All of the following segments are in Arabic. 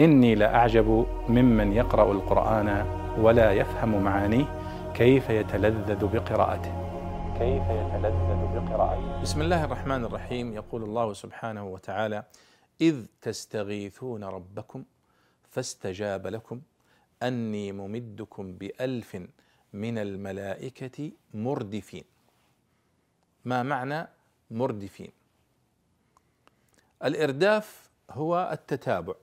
إني لأعجب ممن يقرأ القرآن ولا يفهم معانيه كيف يتلذذ بقراءته. كيف يتلذذ بقراءته. بسم الله الرحمن الرحيم. يقول الله سبحانه وتعالى إذ تستغيثون ربكم فاستجاب لكم. أني ممدكم بألف من الملائكة مردفين. ما معنى مردفين؟ الإرداف هو التتابع.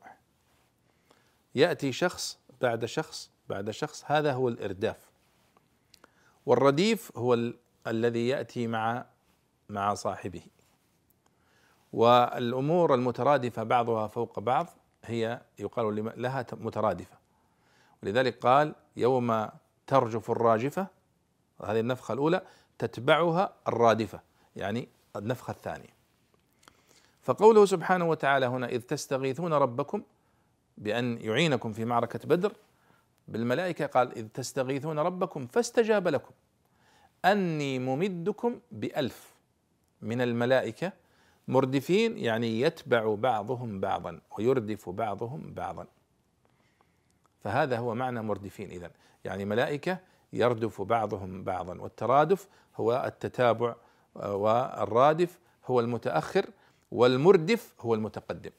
يأتي شخص بعد شخص بعد شخص هذا هو الإرداف. والرديف هو ال- الذي يأتي مع مع صاحبه. والأمور المترادفة بعضها فوق بعض هي يقال لها مترادفة. ولذلك قال يوم ترجف الراجفة هذه النفخة الأولى تتبعها الرادفة يعني النفخة الثانية. فقوله سبحانه وتعالى هنا إذ تستغيثون ربكم بأن يعينكم في معركة بدر بالملائكة قال إذ تستغيثون ربكم فاستجاب لكم. أني ممدكم بألف من الملائكة مردفين يعني يتبع بعضهم بعضا ويردف بعضهم بعضا. فهذا هو معنى مردفين إذا يعني ملائكة يردف بعضهم بعضا والترادف هو التتابع آه، والرادف هو المتأخر والمردف هو المتقدم.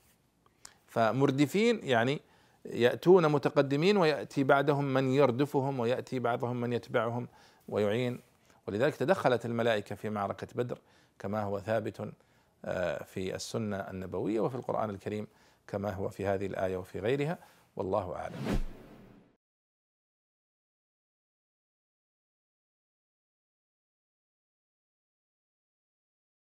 فمردفين يعني يأتون متقدمين ويأتي بعدهم من يردفهم ويأتي بعضهم من يتبعهم ويعين. ولذلك تدخلت الملائكة في معركة بدر كما هو ثابت آه، في السنة النبوية وفي القرآن الكريم كما هو في هذه الآية وفي غيرها. والله أعلم.